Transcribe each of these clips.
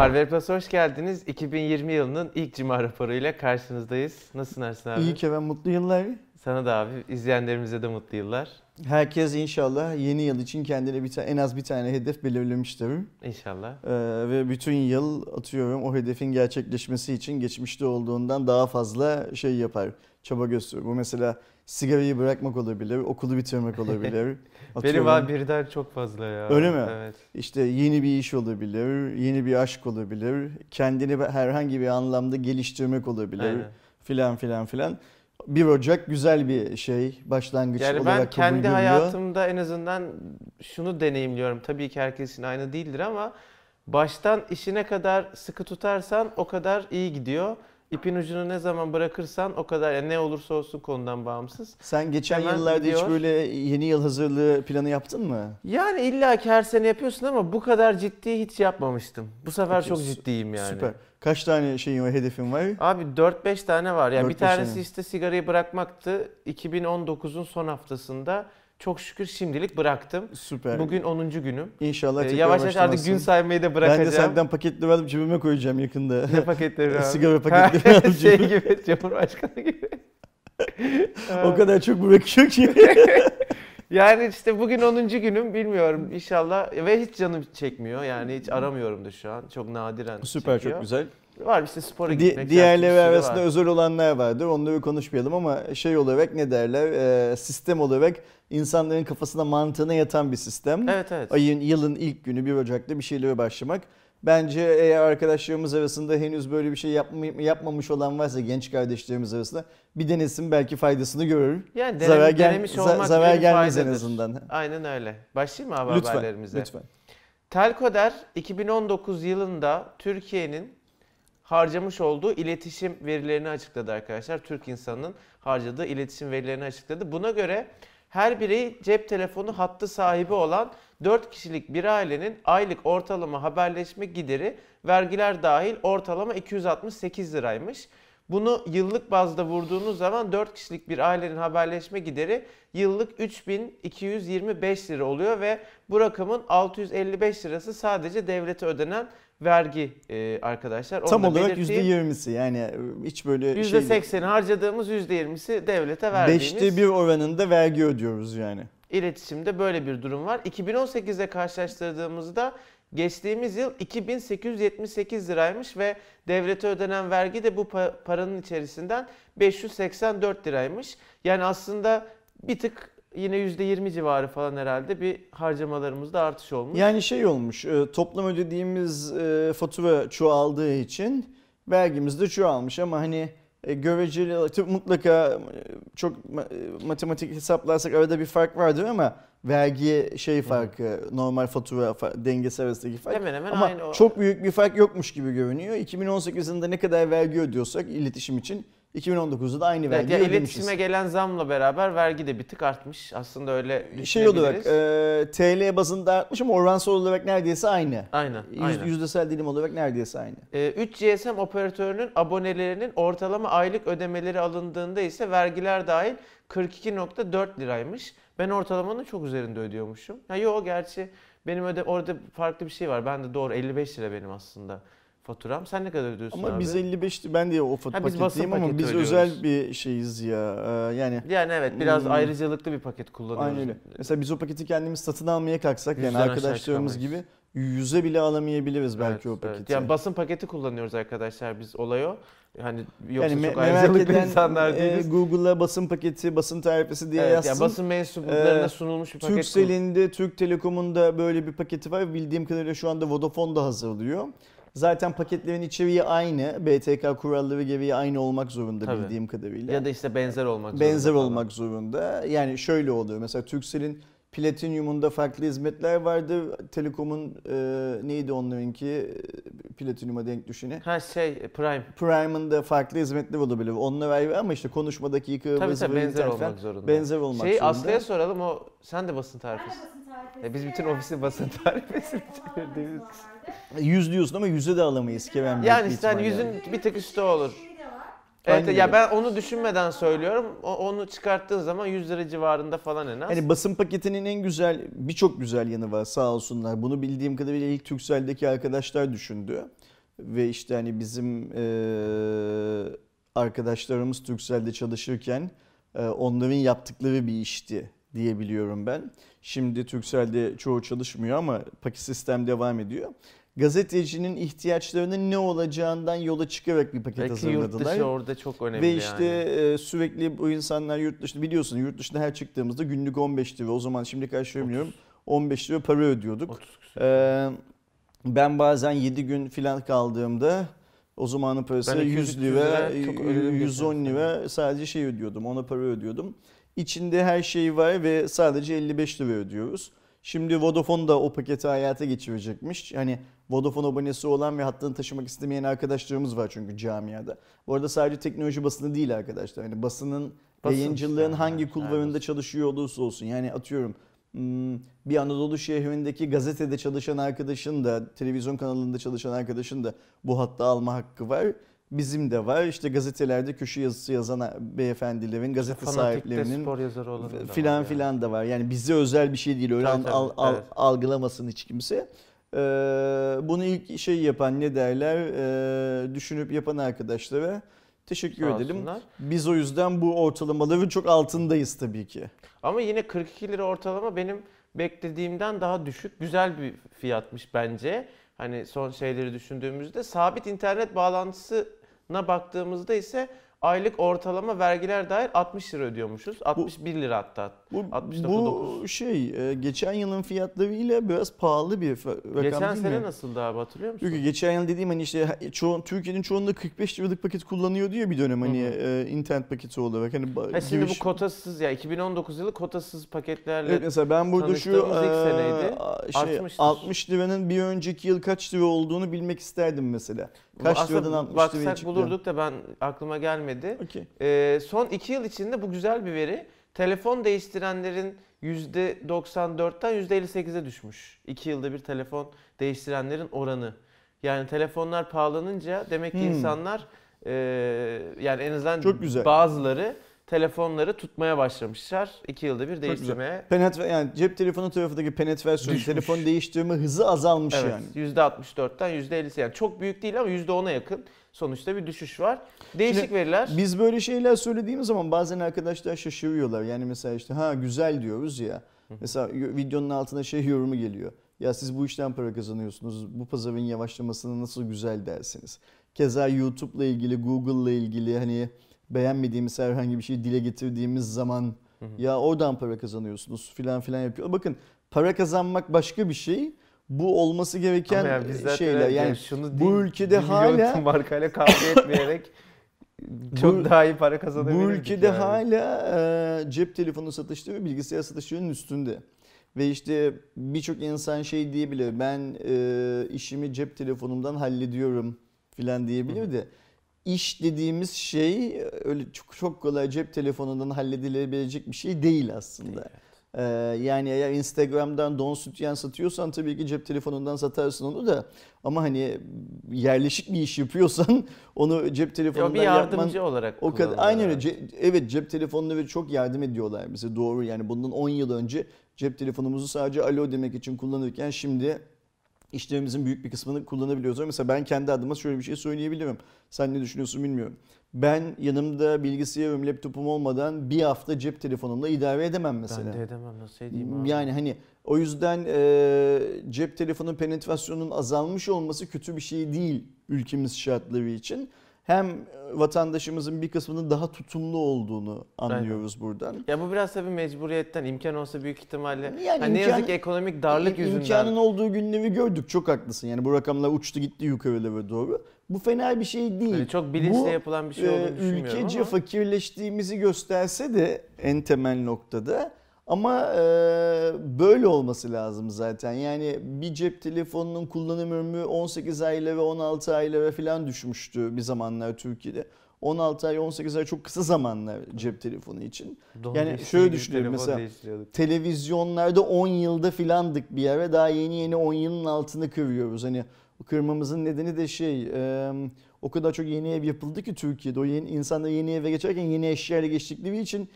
Harvard Plus hoş geldiniz. 2020 yılının ilk cuma raporuyla karşınızdayız. Nasılsın Ersin abi? İyi Kerem mutlu yıllar. Sana da abi. izleyenlerimize de mutlu yıllar. Herkes inşallah yeni yıl için kendine bir en az bir tane hedef belirlemiştir. İnşallah. Ee, ve bütün yıl atıyorum o hedefin gerçekleşmesi için geçmişte olduğundan daha fazla şey yapar. Çaba gösterir. Bu mesela sigarayı bırakmak olabilir, okulu bitirmek olabilir. Benim abi birden çok fazla ya. Öyle mi? Evet. İşte yeni bir iş olabilir, yeni bir aşk olabilir, kendini herhangi bir anlamda geliştirmek olabilir Aynen. filan filan filan. 1 Ocak güzel bir şey başlangıç Yani olarak ben kendi görüyor. hayatımda en azından şunu deneyimliyorum. Tabii ki herkesin aynı değildir ama baştan işine kadar sıkı tutarsan o kadar iyi gidiyor. İpin ucunu ne zaman bırakırsan o kadar yani ne olursa olsun konudan bağımsız. Sen geçen Hemen yıllarda gidiyor. hiç böyle yeni yıl hazırlığı planı yaptın mı? Yani illa ki her sene yapıyorsun ama bu kadar ciddi hiç yapmamıştım. Bu sefer Peki, çok ciddiyim yani. Süper. Kaç tane şeyin var, hedefin var? Abi 4-5 tane var. Yani bir 4-5 tanesi tane. işte sigarayı bırakmaktı. 2019'un son haftasında çok şükür şimdilik bıraktım. Süper. Bugün 10. günüm. İnşallah Ee, yavaş yavaş artık gün saymayı da Ben bırakacağım. de senden paketleri alıp cebime koyacağım yakında. Ne paketleri abi? Sigara paketleri alıp şey gibi, Cumhurbaşkanı gibi. O kadar çok bırakıyor ki. Yani işte bugün 10. günüm bilmiyorum inşallah ve hiç canım çekmiyor yani hiç aramıyorum da şu an çok nadiren Süper çekiyor. çok güzel. Var işte spora Di- gitmek. diğerleri bir sürü arasında var. özel olanlar vardır. Onları konuşmayalım ama şey olarak ne derler? Ee, sistem olarak insanların kafasına mantığına yatan bir sistem. Evet evet. Ayın yılın ilk günü 1 Ocak'ta bir şeylere başlamak. Bence eğer arkadaşlarımız arasında henüz böyle bir şey yapma- yapmamış olan varsa genç kardeşlerimiz arasında bir denesin belki faydasını görür. Yani zarar denem, gel- denemiş olmak zarar gelmez en faydadır. azından. Aynen öyle. Başlayayım mı abi Lütfen, haberlerimize? lütfen. Telkoder 2019 yılında Türkiye'nin harcamış olduğu iletişim verilerini açıkladı arkadaşlar. Türk insanının harcadığı iletişim verilerini açıkladı. Buna göre her birey cep telefonu hattı sahibi olan 4 kişilik bir ailenin aylık ortalama haberleşme gideri vergiler dahil ortalama 268 liraymış. Bunu yıllık bazda vurduğunuz zaman 4 kişilik bir ailenin haberleşme gideri yıllık 3225 lira oluyor ve bu rakamın 655 lirası sadece devlete ödenen vergi e, arkadaşlar. Onu Tam olarak belirteyim. %20'si yani e, hiç böyle şey %80'i harcadığımız %20'si devlete verdiğimiz. Beşte bir oranında vergi ödüyoruz yani. İletişimde böyle bir durum var. 2018'de karşılaştırdığımızda geçtiğimiz yıl 2878 liraymış ve devlete ödenen vergi de bu pa- paranın içerisinden 584 liraymış. Yani aslında bir tık yine %20 civarı falan herhalde bir harcamalarımızda artış olmuş. Yani şey olmuş e, toplam ödediğimiz e, fatura çoğaldığı için vergimiz de çoğalmış ama hani göreceli tabii mutlaka e, çok e, matematik hesaplarsak arada bir fark vardır ama vergi şey farkı normal fatura fa- dengesi arasındaki fark. Hemen hemen Ama aynı o. çok büyük bir fark yokmuş gibi görünüyor. 2018 yılında ne kadar vergi ödüyorsak iletişim için 2019'da da aynı Evet, vergiyi ya ödemişiz. iletişime gelen zamla beraber vergi de bir tık artmış. Aslında öyle Şey olarak e, TL bazında artmış ama oransal olarak neredeyse aynı. Aynen, Yüz- aynen. Yüzdesel dilim olarak neredeyse aynı. Ee, 3 GSM operatörünün abonelerinin ortalama aylık ödemeleri alındığında ise vergiler dahil 42.4 liraymış. Ben ortalamanın çok üzerinde ödüyormuşum. Ha yo gerçi benim öde orada farklı bir şey var. Ben de doğru 55 lira benim aslında faturam. Sen ne kadar ödüyorsun Ama abi? biz 55 ben de o fat Ha, paketteyim ama biz ödüyoruz. özel bir şeyiz ya. Ee, yani Yani evet biraz Hmm. ayrıcalıklı bir paket kullanıyoruz. aynen öyle. Mesela biz o paketi kendimiz satın almaya kalksak yani Yüzden arkadaşlarımız gibi yüze bile alamayabiliriz belki Evet, o evet. paketi. Yani basın paketi kullanıyoruz arkadaşlar biz olay o. Hani yoksa Yani çok ayrıcalıklı insanlar e, değiliz. Google'a basın paketi, basın tarifesi diye Evet, yazsın. yani basın mensuplarına Ee, sunulmuş bir paket. Turkcell'in de Türk Telekom'un da böyle bir paketi var. Bildiğim kadarıyla şu anda Vodafone da hazırlıyor. Zaten paketlerin içeriği aynı. BTK kuralları gereği aynı olmak zorunda Tabii. bildiğim kadarıyla. ya da işte benzer olmak zorunda benzer falan. olmak zorunda. Yani şöyle oluyor. Mesela Turkcell'in Platinum'unda farklı hizmetler vardı. Telekom'un e, neydi onlarınki e, Platinum'a denk düşeni. Ha şey Prime. Prime'ın da farklı hizmetler olabilir. Onlar ayrı ama işte konuşma dakika, Tabii tabii benzer internet falan olmak zorunda. benzer olmak Şey zorunda. Aslı'ya soralım o sen de basın Ben de tarifesi. basın tarifesi. E, biz bütün yani ofisin basın çevirdiğimiz. Yüz diyorsun ama yüze de alamayız Kerem. büyük Yani işte hani ihtimalle. yüzün bir tık üstü olur. Var. Evet Aynen ya öyle. ben onu düşünmeden söylüyorum. O- onu çıkarttığın zaman 100 lira civarında falan en az. Hani basın paketinin en güzel, birçok güzel yanı var sağ olsunlar. Bunu bildiğim kadarıyla ilk Turkcell'deki arkadaşlar düşündü. Ve işte hani bizim eee, arkadaşlarımız Turkcell'de çalışırken eee, onların yaptıkları bir işti diyebiliyorum ben. Şimdi Turkcell'de çoğu çalışmıyor ama paket sistem devam ediyor. Gazetecinin ihtiyaçlarının ne olacağından yola çıkarak bir paket Belki yurt hazırladılar. dışı orada çok önemli Ve işte yani. e, sürekli bu insanlar yurt dışında biliyorsun yurt dışına her çıktığımızda günlük 15 lira o zaman şimdi karşılamıyorum 15 lira para ödüyorduk. 30 Ee, ben bazen 7 gün falan kaldığımda o zamanın parası Ben 100 200 lira, lira çok ödedim 110 geçen lira sadece şey ödüyordum ona para ödüyordum. İçinde her şey var ve sadece 55 lira ödüyoruz. Şimdi Vodafone da o paketi hayata geçirecekmiş. Hani Vodafone abonesi olan ve hattını taşımak istemeyen arkadaşlarımız var çünkü camiada. Bu arada sadece teknoloji basını değil arkadaşlar. Hani basının Basın yayıncılığın işte, hangi her kulvarında basın. çalışıyor olursa olsun. Yani atıyorum hmm, bir Anadolu şehrindeki gazetede çalışan arkadaşın da televizyon kanalında çalışan arkadaşın da bu hatta alma hakkı var. Bizim de var. İşte gazetelerde köşe yazısı yazan beyefendilerin, gazete Fanatik'te sahiplerinin spor yazarı olan da filan yani. filan da var. Yani bize özel bir şey değil. Öyle Tabii, al- al- evet. algılamasın hiç kimse. Ee, bunu ilk şey yapan ne derler ee, düşünüp yapan arkadaşlara teşekkür Sağ edelim. olsunlar. Biz o yüzden bu ortalamaların çok altındayız tabii ki. Ama yine 42 lira ortalama benim beklediğimden daha düşük. Güzel bir fiyatmış bence. Hani son şeyleri düşündüğümüzde sabit internet bağlantısına baktığımızda ise aylık ortalama vergiler dahil 60 lira ödüyormuşuz. 61 lira hatta. Bu, 69.9. bu şey e, geçen yılın fiyatlarıyla biraz pahalı bir rakam Geçen değil sene mi? nasıldı abi hatırlıyor musun? Çünkü geçen yıl dediğim hani işte çoğu, Türkiye'nin çoğunda 45 liralık paket kullanıyor diyor bir dönem hani Hı e, internet paketi olarak. Hani Ha şimdi giriş- bu kotasız ya 2019 yılı kotasız paketlerle Evet mesela ben burada şu ilk eee, seneydi. şey, Artmıştır. 60 liranın bir önceki yıl kaç lira olduğunu bilmek isterdim mesela. Kaç liradan 60 liraya baksak bulurduk da ben aklıma gelmedi. Okey. Ee, son 2 yıl içinde bu güzel bir veri. Telefon değiştirenlerin %94'ten %58'e düşmüş. 2 yılda bir telefon değiştirenlerin oranı. Yani telefonlar pahalanınca demek ki Hmm. insanlar e, yani en azından Çok güzel. bazıları telefonları tutmaya başlamışlar. 2 yılda bir değiştirmeye. Penetre yani cep telefonu tarafındaki penetrasyon, Düşmüş. telefon değiştirme hızı azalmış Evet, yani. %64'ten %50'si yani çok büyük değil ama %10'a yakın sonuçta bir düşüş var. Değişik Şimdi veriler. Biz böyle şeyler söylediğimiz zaman bazen arkadaşlar şaşırıyorlar. Yani mesela işte ha güzel diyoruz ya. Mesela videonun altına şey yorumu geliyor. Ya siz bu işten para kazanıyorsunuz. Bu pazarın yavaşlamasını nasıl güzel dersiniz. Keza YouTube'la ilgili, Google'la ilgili hani beğenmediğimiz herhangi bir şeyi dile getirdiğimiz zaman ya oradan para kazanıyorsunuz filan filan yapıyor. Bakın para kazanmak başka bir şey. Bu olması gereken ya zaten şeyler. yani Yani şunu bu değil, ülkede bir milyon hala- markayla kavga etmeyerek çok Bu- daha iyi para Bu kazanabilirdik ülkede yani. hala e, cep telefonu satışları ve bilgisayar satışlarının üstünde. Ve işte birçok insan şey diyebilir. Ben e, işimi cep telefonumdan hallediyorum filan diyebilir de iş dediğimiz şey öyle çok çok kolay cep telefonundan halledilebilecek bir şey değil aslında. Ee, yani eğer Instagram'dan don sütyen satıyorsan tabii ki cep telefonundan satarsın onu da. Ama hani yerleşik bir iş yapıyorsan onu cep telefonundan bir yapman yardımcı olarak o kadar aynen öyle. Ce- evet cep telefonları çok yardım ediyorlar bize doğru yani bundan 10 yıl önce cep telefonumuzu sadece alo demek için kullanırken şimdi işlerimizin büyük bir kısmını kullanabiliyoruz. Mesela ben kendi adıma şöyle bir şey söyleyebilirim. Sen ne düşünüyorsun bilmiyorum. Ben yanımda bilgisayarım, laptopum olmadan bir hafta cep telefonumla idare edemem mesela. Ben de edemem nasıl edeyim abi. Yani hani o yüzden e, cep telefonu penetrasyonunun azalmış olması kötü bir şey değil ülkemiz şartları için. Hem vatandaşımızın bir kısmının daha tutumlu olduğunu anlıyoruz buradan. Ya bu biraz tabii mecburiyetten imkan olsa büyük ihtimalle. Yani hani ne imkan- yazık ki ekonomik darlık İm- yüzünden. İmkanın olduğu günleri gördük çok haklısın. Yani bu rakamlar uçtu gitti yukarılara doğru. Bu fena bir şey değil. Hani çok bilinçli Bu, yapılan bir şey e, olduğunu düşünmüyorum ülkece ama. fakirleştiğimizi gösterse de en temel noktada ama e, böyle olması lazım zaten. Yani bir cep telefonunun kullanım ömrü 18 aylara ve 16 aylara falan düşmüştü bir zamanlar Türkiye'de. 16 ay 18 ay çok kısa zamanlar cep telefonu için. Don Yani şöyle telefon mesela. Televizyonlarda 10 yılda filandık bir ara daha yeni yeni 10 yılın altını kırıyoruz. Hani kırmamızın nedeni de şey e, o kadar çok yeni ev yapıldı ki Türkiye'de o yeni, insanlar yeni eve geçerken yeni eşyayla geçtikleri için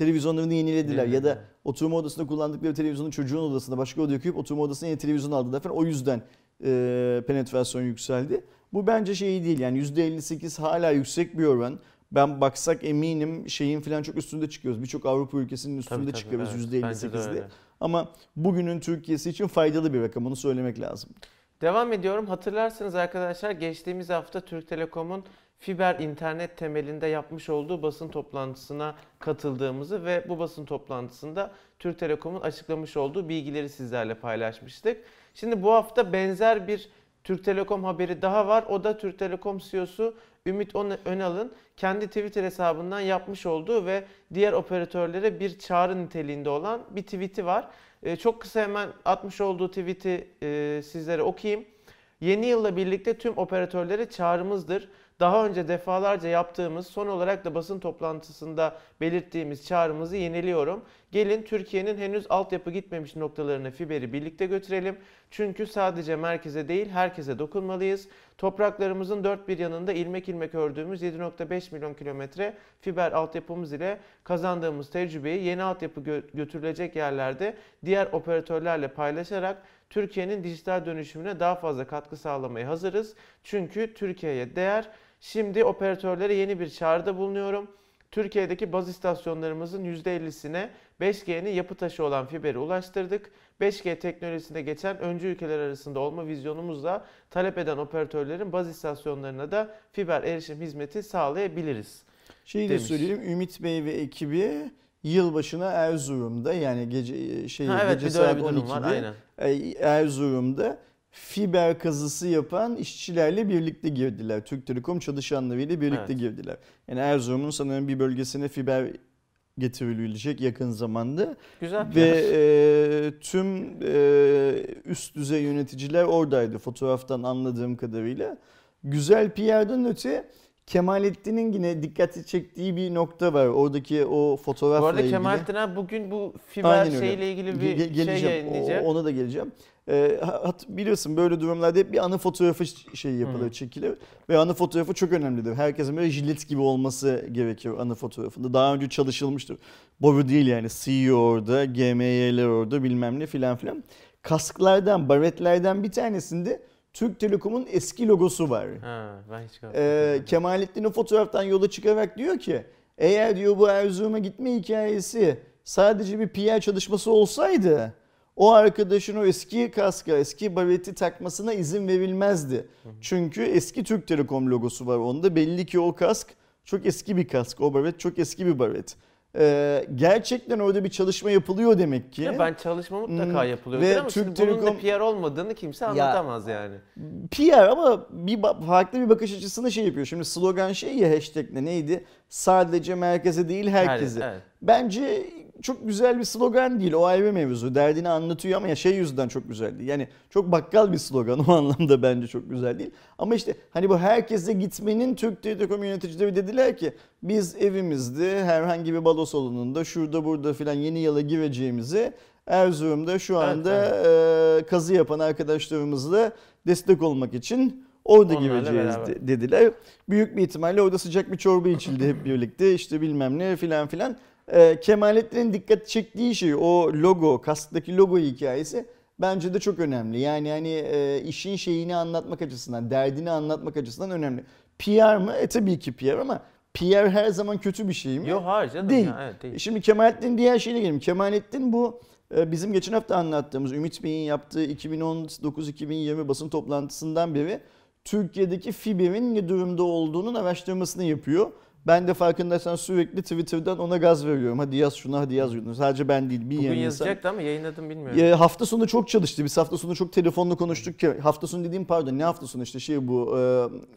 televizyonlarını yenilediler. Ya da oturma odasında kullandıkları televizyonu çocuğun odasında başka odaya koyup oturma odasına yeni televizyon aldılar falan. O yüzden e, penetrasyon yükseldi. Bu bence şey değil yani %58 hala yüksek bir oran. Ben baksak eminim şeyin falan çok üstünde çıkıyoruz. Birçok Avrupa ülkesinin üstünde Tabii, tabii, çıkıyoruz evet. Bence de %58'de. öyle. Ama bugünün Türkiye'si için faydalı bir rakam onu söylemek lazım. Devam ediyorum. Hatırlarsınız arkadaşlar geçtiğimiz hafta Türk Telekom'un fiber internet temelinde yapmış olduğu basın toplantısına katıldığımızı ve bu basın toplantısında Türk Telekom'un açıklamış olduğu bilgileri sizlerle paylaşmıştık. Şimdi bu hafta benzer bir Türk Telekom haberi daha var. O da Türk Telekom CEO'su Ümit Ön- Önal'ın kendi Twitter hesabından yapmış olduğu ve diğer operatörlere bir çağrı niteliğinde olan bir tweet'i var. Ee, çok kısa hemen atmış olduğu tweet'i e, sizlere okuyayım. Yeni yılla birlikte tüm operatörlere çağrımızdır. Daha önce defalarca yaptığımız, son olarak da basın toplantısında belirttiğimiz çağrımızı yeniliyorum. Gelin Türkiye'nin henüz altyapı gitmemiş noktalarına fiberi birlikte götürelim. Çünkü sadece merkeze değil herkese dokunmalıyız. Topraklarımızın dört bir yanında ilmek ilmek ördüğümüz 7.5 milyon kilometre fiber altyapımız ile kazandığımız tecrübeyi yeni altyapı gö- götürülecek yerlerde diğer operatörlerle paylaşarak Türkiye'nin dijital dönüşümüne daha fazla katkı sağlamaya hazırız. Çünkü Türkiye'ye değer. Şimdi operatörlere yeni bir çağrıda bulunuyorum. Türkiye'deki baz istasyonlarımızın %50'sine 5G'nin yapı taşı olan fiberi ulaştırdık. 5G teknolojisinde geçen öncü ülkeler arasında olma vizyonumuzla talep eden operatörlerin baz istasyonlarına da fiber erişim hizmeti sağlayabiliriz. Şeyi de söyleyeyim Ümit Bey ve ekibi yılbaşına Erzurum'da yani gece şey Ha, evet gece saat bir durum var 12'de aynen. e, Erzurum'da fiber kazısı yapan işçilerle birlikte girdiler. Türk Telekom çalışanlarıyla birlikte Evet. girdiler. Yani Erzurum'un sanırım bir bölgesine fiber getirilecek yakın zamanda Güzel. ve e, tüm e, üst düzey yöneticiler oradaydı fotoğraftan anladığım kadarıyla. Güzel PR'dan öte Kemalettin'in yine dikkati çektiği bir nokta var. Oradaki o fotoğrafla Bu arada ilgili. Kemalettin abi bugün bu fiber şeyle ilgili bir ge- şey geleceğim. yayınlayacak. O- ona da geleceğim. Ee, hat, biliyorsun böyle durumlarda hep bir anı fotoğrafı ş- şey yapılır, Hı. çekilir. Ve anı fotoğrafı çok önemlidir. Herkesin böyle jilet gibi olması gerekiyor anı fotoğrafında. Daha önce çalışılmıştır. Boru değil yani. CEO orada, GMY'ler orada bilmem ne filan filan. Kasklardan, baretlerden bir tanesinde Türk Telekom'un eski logosu var. Ha, ben hiç Ee. Kemalettin o fotoğraftan yola çıkarak diyor ki eğer diyor bu Erzurum'a gitme hikayesi sadece bir PR çalışması olsaydı o arkadaşın o eski kaska, eski bareti takmasına izin verilmezdi. Çünkü eski Türk Telekom logosu var onda. Belli ki o kask çok eski bir kask. O baret çok eski bir baret. Ee, gerçekten orada bir çalışma yapılıyor demek ki. Ya ben çalışma mutlaka Hmm. yapılıyordur Ve ama Türk şimdi bunun da Telekom- PR olmadığını kimse anlatamaz yani. PR ama bir farklı bir bakış açısına şey yapıyor. Şimdi slogan şey ya hashtag'le neydi? Sadece merkeze değil herkese. Her- evet. Bence çok güzel bir slogan değil. O ayrı mevzu. Derdini anlatıyor ama ya şey yüzden çok güzel değil. Yani çok bakkal bir slogan o anlamda bence çok güzel değil. Ama işte hani bu herkese gitmenin Türk Telekom yöneticileri dediler ki biz evimizde herhangi bir balo salonunda şurada burada filan yeni yıla gireceğimizi Erzurum'da şu Evet, anda e, kazı yapan arkadaşlarımızla destek olmak için orada Onlarla gireceğiz de- dediler. Büyük bir ihtimalle orada sıcak bir çorba içildi hep birlikte işte bilmem ne filan filan. Ee, Kemalettin'in dikkat çektiği şey o logo, kasktaki logo hikayesi bence de çok önemli. Yani hani e, işin şeyini anlatmak açısından, derdini anlatmak açısından önemli. PR mı? E tabii ki PR ama PR her zaman kötü bir şey mi? Yok hayır canım. Değil. Ya, evet, değil. Şimdi Kemalettin diğer şeyine gelelim. Kemalettin bu e, bizim geçen hafta anlattığımız Ümit Bey'in yaptığı 2019-2020 basın toplantısından beri Türkiye'deki fiberin ne durumda olduğunun araştırmasını yapıyor. Ben de farkındaysan sürekli Twitter'dan ona gaz veriyorum. Hadi yaz şunu, hadi yaz şunu. Sadece ben değil, bir Bugün yayın insan. yazacaktı ama yayınladım bilmiyorum. E, hafta sonu çok çalıştı. Biz hafta sonu çok telefonla konuştuk ki. Hafta sonu dediğim pardon ne hafta sonu işte şey bu.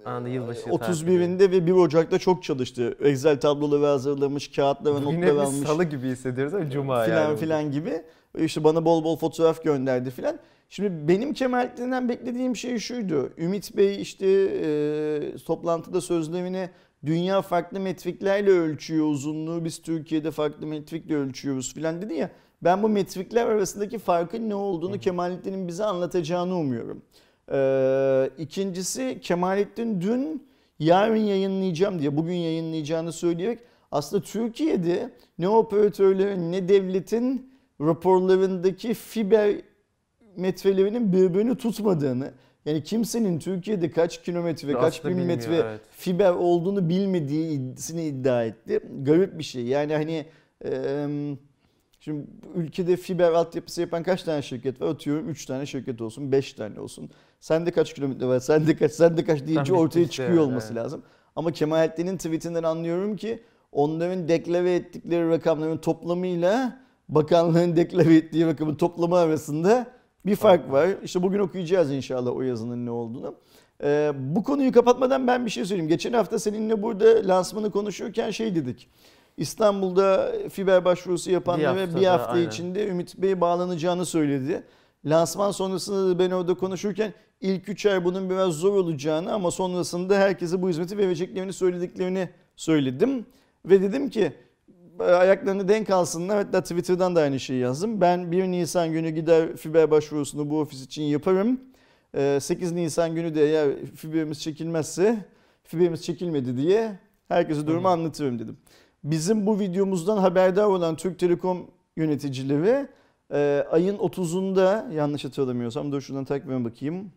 E, Anında yılbaşı 31'inde ve 1 Ocak'ta çok çalıştı. Excel tabloları hazırlamış, kağıtlara Yine notlar biz almış salı gibi hissediyoruz ama cuma filan yani. filan gibi. İşte bana bol bol fotoğraf gönderdi filan. Şimdi benim Kemalettin'den beklediğim şey şuydu. Ümit Bey işte e, toplantıda sözlerini dünya farklı metriklerle ölçüyor uzunluğu. Biz Türkiye'de farklı metrikle ölçüyoruz filan dedi ya. Ben bu metrikler arasındaki farkın ne olduğunu Kemalettin'in bize anlatacağını umuyorum. Ee, ikincisi Kemalettin dün yarın yayınlayacağım diye bugün yayınlayacağını söyleyerek aslında Türkiye'de ne operatörlerin ne devletin raporlarındaki fiber metrelerinin birbirini tutmadığını yani kimsenin Türkiye'de kaç kilometre, kaç Aslında bin metre evet. fiber olduğunu bilmediğini iddia etti. Garip bir şey. Yani hani e, şimdi ülkede fiber altyapısı yapan kaç tane şirket var? Atıyorum 3 tane şirket olsun, 5 tane olsun. Sende kaç kilometre var, sende kaç, sende kaç deyince ortaya çıkıyor olması evet. lazım. Ama Kemalettin'in tweetinden anlıyorum ki onların deklare ettikleri rakamların toplamıyla bakanlığın deklare ettiği rakamın toplamı arasında bir fark var. İşte bugün okuyacağız inşallah o yazının ne olduğunu. Ee, bu konuyu kapatmadan ben bir şey söyleyeyim. Geçen hafta seninle burada lansmanı konuşurken şey dedik. İstanbul'da fiber başvurusu yapanlara Bir bir haftada, hafta aynen. içinde Ümit Bey bağlanacağını söyledi. Lansman sonrasında da ben orada konuşurken ilk 3 ay bunun biraz zor olacağını ama sonrasında herkese bu hizmeti vereceklerini söylediklerini söyledim. Ve dedim ki ayaklarını denk alsınlar. Hatta Twitter'dan da aynı şeyi yazdım. Ben 1 Nisan günü gider fiber başvurusunu bu ofis için yaparım. Ee, 8 Nisan günü de eğer fiberimiz çekilmezse fiberimiz çekilmedi diye herkese durumu anlatırım dedim. Bizim bu videomuzdan haberdar olan Türk Telekom yöneticileri e, ayın 30'unda yanlış hatırlamıyorsam dur şuradan takvime bakayım.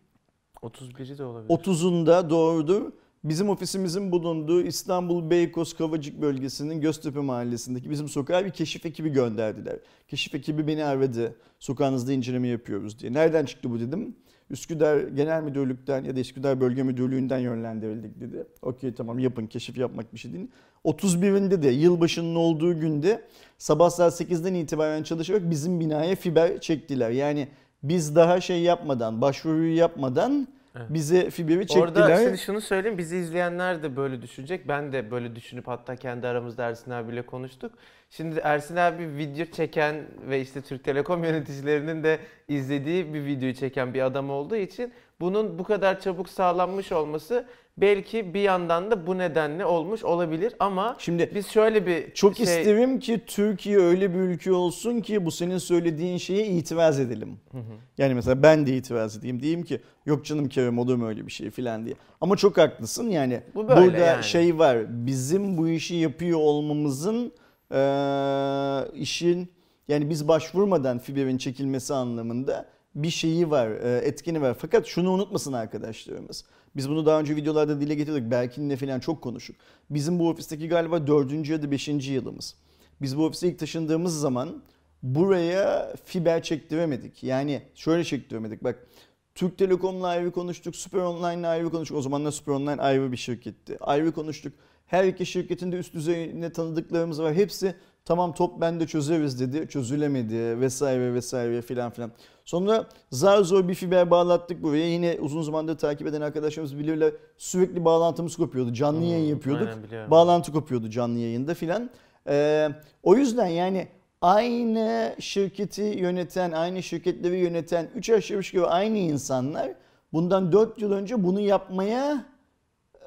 31'i de olabilir. 30'unda doğrudur. Bizim ofisimizin bulunduğu İstanbul Beykoz Kavacık bölgesinin Göztepe mahallesindeki bizim sokağa bir keşif ekibi gönderdiler. Keşif ekibi beni aradı. Sokağınızda inceleme yapıyoruz diye. Nereden çıktı bu dedim. Üsküdar Genel Müdürlük'ten ya da Üsküdar Bölge Müdürlüğü'nden yönlendirildik dedi. Okey tamam yapın keşif yapmak bir şey değil. 31'inde de yılbaşının olduğu günde sabah saat 8'den itibaren çalışarak bizim binaya fiber çektiler. Yani biz daha şey yapmadan, başvuruyu yapmadan Evet. bize fiberi çektiler. Orada şimdi şunu söyleyeyim bizi izleyenler de böyle düşünecek. Ben de böyle düşünüp hatta kendi aramızda Ersin abiyle konuştuk. Şimdi Ersin abi video çeken ve işte Türk Telekom yöneticilerinin de izlediği bir videoyu çeken bir adam olduğu için bunun bu kadar çabuk sağlanmış olması belki bir yandan da bu nedenle olmuş olabilir ama Şimdi biz şöyle bir çok şey isterim ki Türkiye öyle bir ülke olsun ki bu senin söylediğin şeye itiraz edelim. Hı hı. Yani mesela ben de itiraz edeyim. Diyeyim ki yok canım Kerem olur mu öyle bir şey filan diye. Ama çok haklısın yani. Bu böyle burada yani. şey var. Bizim bu işi yapıyor olmamızın eee, işin yani biz başvurmadan fiberin çekilmesi anlamında bir şeyi var, e, etkeni var. Fakat şunu unutmasın arkadaşlarımız. Biz bunu daha önce videolarda dile getirdik. Berkin'le falan çok konuştuk. Bizim bu ofisteki galiba dördüncü ya da beşinci yılımız. Biz bu ofise ilk taşındığımız zaman buraya fiber çektiremedik. Yani şöyle çektiremedik. Bak Türk Telekom'la ayrı konuştuk, Süper Online'la ayrı konuştuk. O zamanlar Süper Online ayrı bir şirketti. Ayrı konuştuk. Her iki şirketin de üst düzeyine tanıdıklarımız var. Hepsi tamam top bende çözeriz dedi. Çözülemedi vesaire vesaire filan filan. Sonra zar zor bir fiber bağlattık buraya. Yine uzun zamandır takip eden arkadaşlarımız bilirler. Sürekli bağlantımız kopuyordu. Canlı yayın Hmm, yapıyorduk. aynen. Bağlantı kopuyordu canlı yayında filan. Ee, o yüzden yani aynı şirketi yöneten, aynı şirketleri yöneten, üç aşağı üç yukarı aynı insanlar bundan 4 yıl önce bunu yapmaya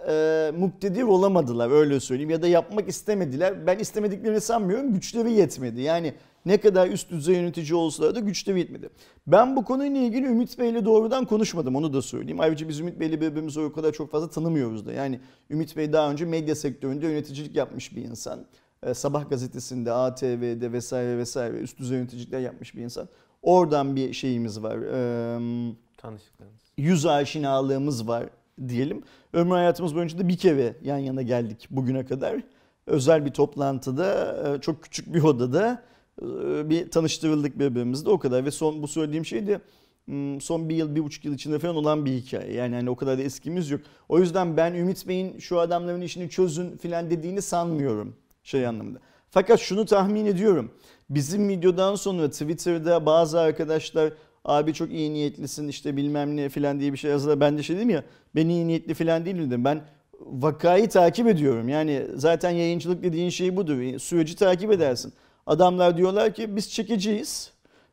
e, muktedir olamadılar öyle söyleyeyim ya da yapmak istemediler. Ben istemediklerini sanmıyorum güçleri yetmedi. Yani ne kadar üst düzey yönetici olsalar da güçleri yetmedi. Ben bu konuyla ilgili Ümit Bey'le doğrudan konuşmadım onu da söyleyeyim. Ayrıca biz Ümit Bey'le birbirimizi o kadar çok fazla tanımıyoruz da. Yani Ümit Bey daha önce medya sektöründe yöneticilik yapmış bir insan. E, Sabah gazetesinde, ATV'de vesaire vesaire üst düzey yöneticilikler yapmış bir insan. Oradan bir şeyimiz var. Eee tanışıklığınız. yüz aşinalığımız var diyelim. Ömrü hayatımız boyunca da bir kere yan yana geldik bugüne kadar. Özel bir toplantıda, e, çok küçük bir odada e, bir tanıştırıldık birbirimizle o kadar. Ve son bu söylediğim şey de hmm, son bir yıl, bir buçuk yıl içinde falan olan bir hikaye. Yani hani o kadar da eskimiz yok. O yüzden ben Ümit Bey'in şu adamların işini çözün filan dediğini sanmıyorum şey anlamında. Fakat şunu tahmin ediyorum. Bizim videodan sonra Twitter'da bazı arkadaşlar abi çok iyi niyetlisin işte bilmem ne filan diye bir şey yazdılar. Ben de şey dedim ya ben iyi niyetli filan değilim dedim. Ben vakayı takip ediyorum. Yani zaten yayıncılık dediğin şey budur. Süreci takip edersin. Adamlar diyorlar ki biz çekeceğiz.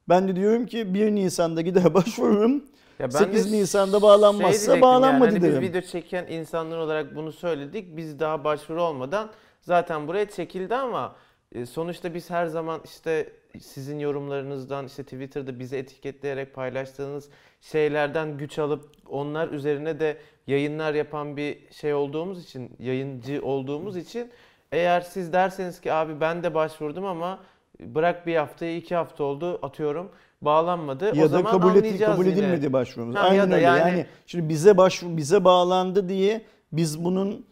Ben de diyorum ki 1 Nisan'da gider başvururum. Ya ben 8 de Nisan'da şey bağlanmazsa diyecektim bağlanmadı yani, hani derim. Biz video çeken insanlar olarak bunu söyledik. Biz daha başvuru olmadan zaten buraya çekildi ama e, sonuçta biz her zaman işte sizin yorumlarınızdan işte Twitter'da bizi etiketleyerek paylaştığınız şeylerden güç alıp onlar üzerine de yayınlar yapan bir şey olduğumuz için, yayıncı olduğumuz için eğer siz derseniz ki abi ben de başvurdum ama bırak bir haftayı iki hafta oldu atıyorum bağlanmadı. o ya da zaman kabul anlayacağız kabul yine. edilmedi başvurumuz. Ha, ya Aynen da öyle. Yani, yani- şimdi bize başvur bize bağlandı diye biz bunun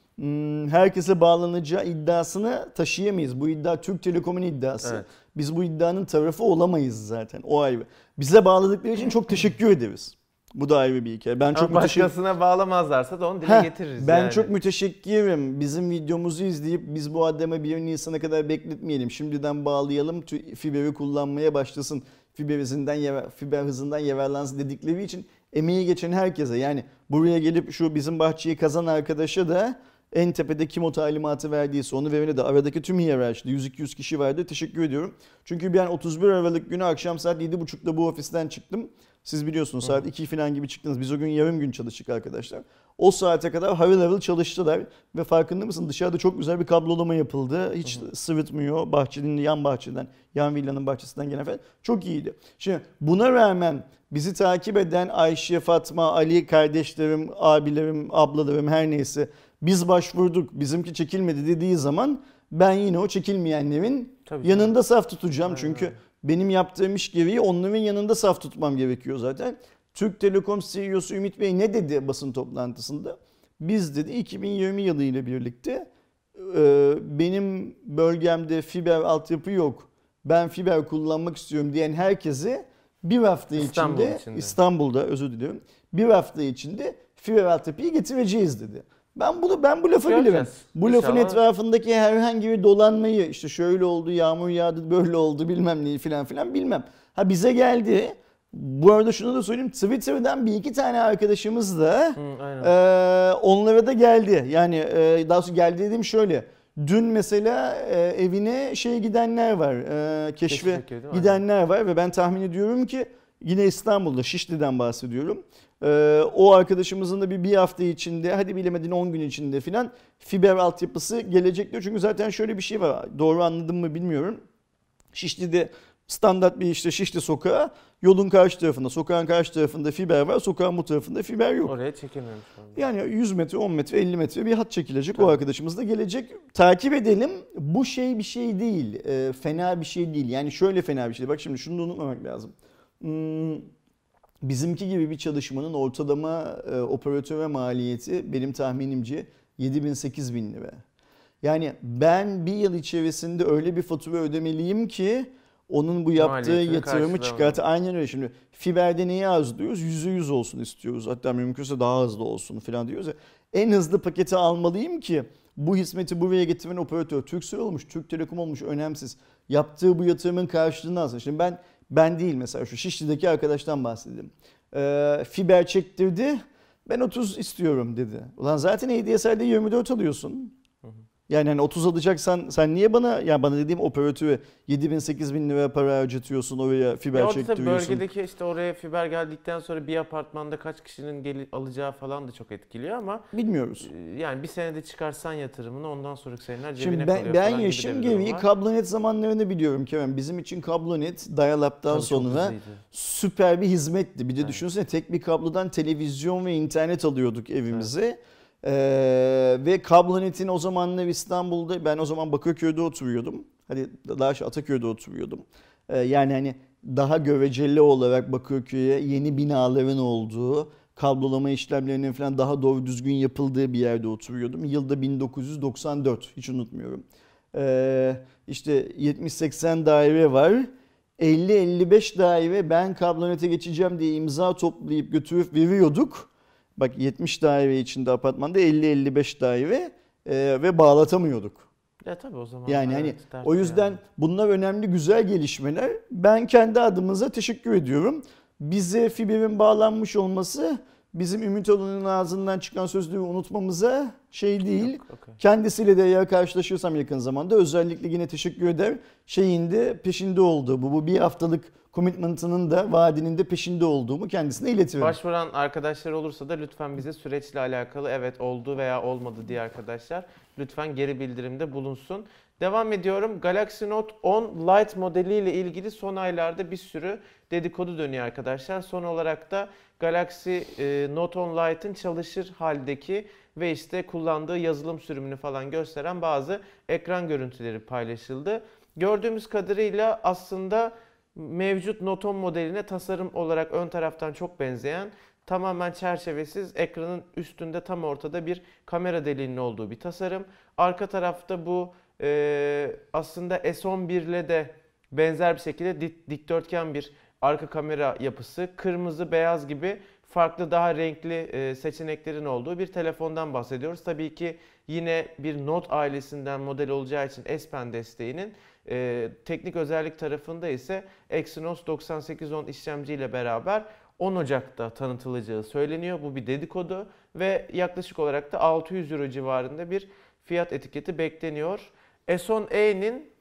herkese bağlanacağı iddiasını taşıyamayız. Bu iddia Türk Telekom'un iddiası. Evet. Biz bu iddianın tarafı olamayız zaten. O ayrı. Bize bağladıkları için çok teşekkür ederiz. Bu da ayrı bir hikaye. Ben çok Ama müteşekkir başkasına bağlamazlarsa da onu dile Heh, getiririz Ben yani. çok müteşekkirim. Bizim videomuzu izleyip biz bu adama 1 Nisan'a kadar bekletmeyelim. Şimdiden bağlayalım. Fiberi kullanmaya başlasın. Fiber hızından, fiber hızından yararlansın dedikleri için emeği geçen herkese yani buraya gelip şu bizim bahçeyi kazan arkadaşa da en tepede kim o talimatı verdiyse onu verene de aradaki tüm hiyerarşide 100-200 kişi vardı. Teşekkür ediyorum. Çünkü ben 31 Aralık günü akşam saat 7.30'da bu ofisten çıktım. Siz biliyorsunuz saat 2 falan gibi çıktınız. Biz o gün yarım gün çalıştık arkadaşlar. O saate kadar harıl harıl çalıştılar. Ve farkında mısın dışarıda çok güzel bir kablolama yapıldı. Hiç sıvıtmıyor. Bahçenin yan bahçeden, yan villanın bahçesinden gelen falan. Çok iyiydi. Şimdi buna rağmen bizi takip eden Ayşe, Fatma, Ali kardeşlerim, abilerim, ablalarım her neyse biz başvurduk bizimki çekilmedi dediği zaman ben yine o çekilmeyenlerin Tabii yanında saf tutacağım. Aynen Çünkü benim yaptığım iş gereği onların yanında saf tutmam gerekiyor zaten. Türk Telekom CEO'su Ümit Bey ne dedi basın toplantısında? Biz dedi 2020 yılı ile birlikte e, benim bölgemde fiber altyapı yok. Ben fiber kullanmak istiyorum diyen herkese bir hafta İstanbul içinde, içinde. İstanbul'da özür diliyorum. Bir hafta içinde fiber altyapıyı getireceğiz dedi. Ben bunu ben bu lafı Göreceğiz. bilirim. Bu lafın İnşallah. etrafındaki herhangi bir dolanmayı işte şöyle oldu, yağmur yağdı, böyle oldu bilmem neyi filan filan bilmem. Ha bize geldi. Bu arada şunu da söyleyeyim. Twitter'dan bir iki tane arkadaşımız da Hı, aynen. ee, onlara da geldi. Yani e, daha sonra geldi dediğim şöyle. Dün mesela e, evine şey gidenler var. E, keşfe gidenler var ve ben tahmin ediyorum ki yine İstanbul'da Şişli'den bahsediyorum. E, o arkadaşımızın da bir, bir hafta içinde hadi bilemedin 10 gün içinde filan fiber altyapısı gelecektir. Çünkü zaten şöyle bir şey var. Doğru anladım mı bilmiyorum. Şişli'de standart bir işte Şişli sokağı yolun karşı tarafında, sokağın karşı tarafında fiber var, sokağın bu tarafında fiber yok. Oraya çekilmemiş oldu. Yani 100 metre, 10 metre, 50 metre bir hat çekilecek. Tabii. O arkadaşımız da gelecek. Takip edelim. Bu şey bir şey değil. Ee, fena bir şey değil. Yani şöyle fena bir şey. Bak şimdi şunu da unutmamak lazım. Hmm, bizimki gibi bir çalışmanın ortalama e, operatöre maliyeti benim tahminimce 7000-8000 bin lira. Yani ben bir yıl içerisinde öyle bir fatura ödemeliyim ki onun bu yaptığı Maliyetini yatırımı çıkart. Aynen öyle şimdi. Fiberde neyi arzuluyoruz? Yüzde yüz olsun istiyoruz. Hatta mümkünse daha hızlı olsun falan diyoruz ya. En hızlı paketi almalıyım ki bu hizmeti buraya getiren operatör Turkcell olmuş, Türk Telekom olmuş önemsiz. Yaptığı bu yatırımın karşılığını alsın. Şimdi ben ben değil mesela şu Şişli'deki arkadaştan bahsedeyim. Ee, fiber çektirdi. Ben 30 istiyorum dedi. Ulan zaten ADSL'de 24 alıyorsun. Yani hani 30 alacaksan sen niye bana yani bana dediğim operatöre 7 bin 8 bin lira para harcatıyorsun oraya fiber Ya çektiriyorsun. bölgedeki işte oraya fiber geldikten sonra bir apartmanda kaç kişinin geli- alacağı falan da çok etkiliyor ama Bilmiyoruz. e, yani bir senede çıkarsan yatırımını ondan sonraki seneler cebine Şimdi ben, kalıyor ben falan yaşım gereği kablonet zamanlarını biliyorum Kerem. Bizim için kablonet Dial-Up'tan sonra süper bir hizmetti. Bir de Evet. düşünsene tek bir kablodan televizyon ve internet alıyorduk evimize. Ee, ve kablonetin o zamanlar İstanbul'da ben o zaman Bakırköy'de oturuyordum. Hadi daha şey Ataköy'de oturuyordum. Ee, yani hani daha göreceli olarak Bakırköy'e yeni binaların olduğu, kablolama işlemlerinin falan daha doğru düzgün yapıldığı bir yerde oturuyordum. Yılda 1994 hiç unutmuyorum. Ee, işte 70-80 daire var. 50-55 daire ben kablonete geçeceğim diye imza toplayıp götürüp veriyorduk. Bak 70 daire içinde apartmanda 50-55 daire e, ve bağlatamıyorduk. Ya tabii o zaman. Yani hani evet, o yüzden yani. bunlar önemli güzel gelişmeler. Ben kendi adımıza teşekkür ediyorum. Bize fiberin bağlanmış olması bizim Ümit Alan'ın ağzından çıkan sözleri unutmamıza şey değil. Yok, okey. Kendisiyle de eğer karşılaşırsam yakın zamanda özellikle yine teşekkür eder. Şeyinde peşinde oldu. Bu, bu bir haftalık commitment'ının da vaadinin de peşinde olduğumu kendisine iletiyorum. Başvuran arkadaşlar olursa da lütfen bize süreçle alakalı evet oldu veya olmadı diye arkadaşlar lütfen geri bildirimde bulunsun. Devam ediyorum. Galaxy Note 10 Lite modeliyle ilgili son aylarda bir sürü dedikodu dönüyor arkadaşlar. Son olarak da Galaxy e, Note 10 Lite'ın çalışır haldeki ve işte kullandığı yazılım sürümünü falan gösteren bazı ekran görüntüleri paylaşıldı. Gördüğümüz kadarıyla aslında mevcut Note 10 modeline tasarım olarak ön taraftan çok benzeyen tamamen çerçevesiz ekranın üstünde tam ortada bir kamera deliğinin olduğu bir tasarım. Arka tarafta bu e, aslında S11 ile de benzer bir şekilde dik- dikdörtgen bir arka kamera yapısı. Kırmızı, beyaz gibi farklı daha renkli e, seçeneklerin olduğu bir telefondan bahsediyoruz. Tabii ki yine bir Note ailesinden model olacağı için S Pen desteğinin e, teknik özellik tarafında ise Exynos 9810 işlemciyle beraber 10 Ocak'ta tanıtılacağı söyleniyor. Bu bir dedikodu ve yaklaşık olarak da 600 Euro civarında bir fiyat etiketi bekleniyor. S10e'nin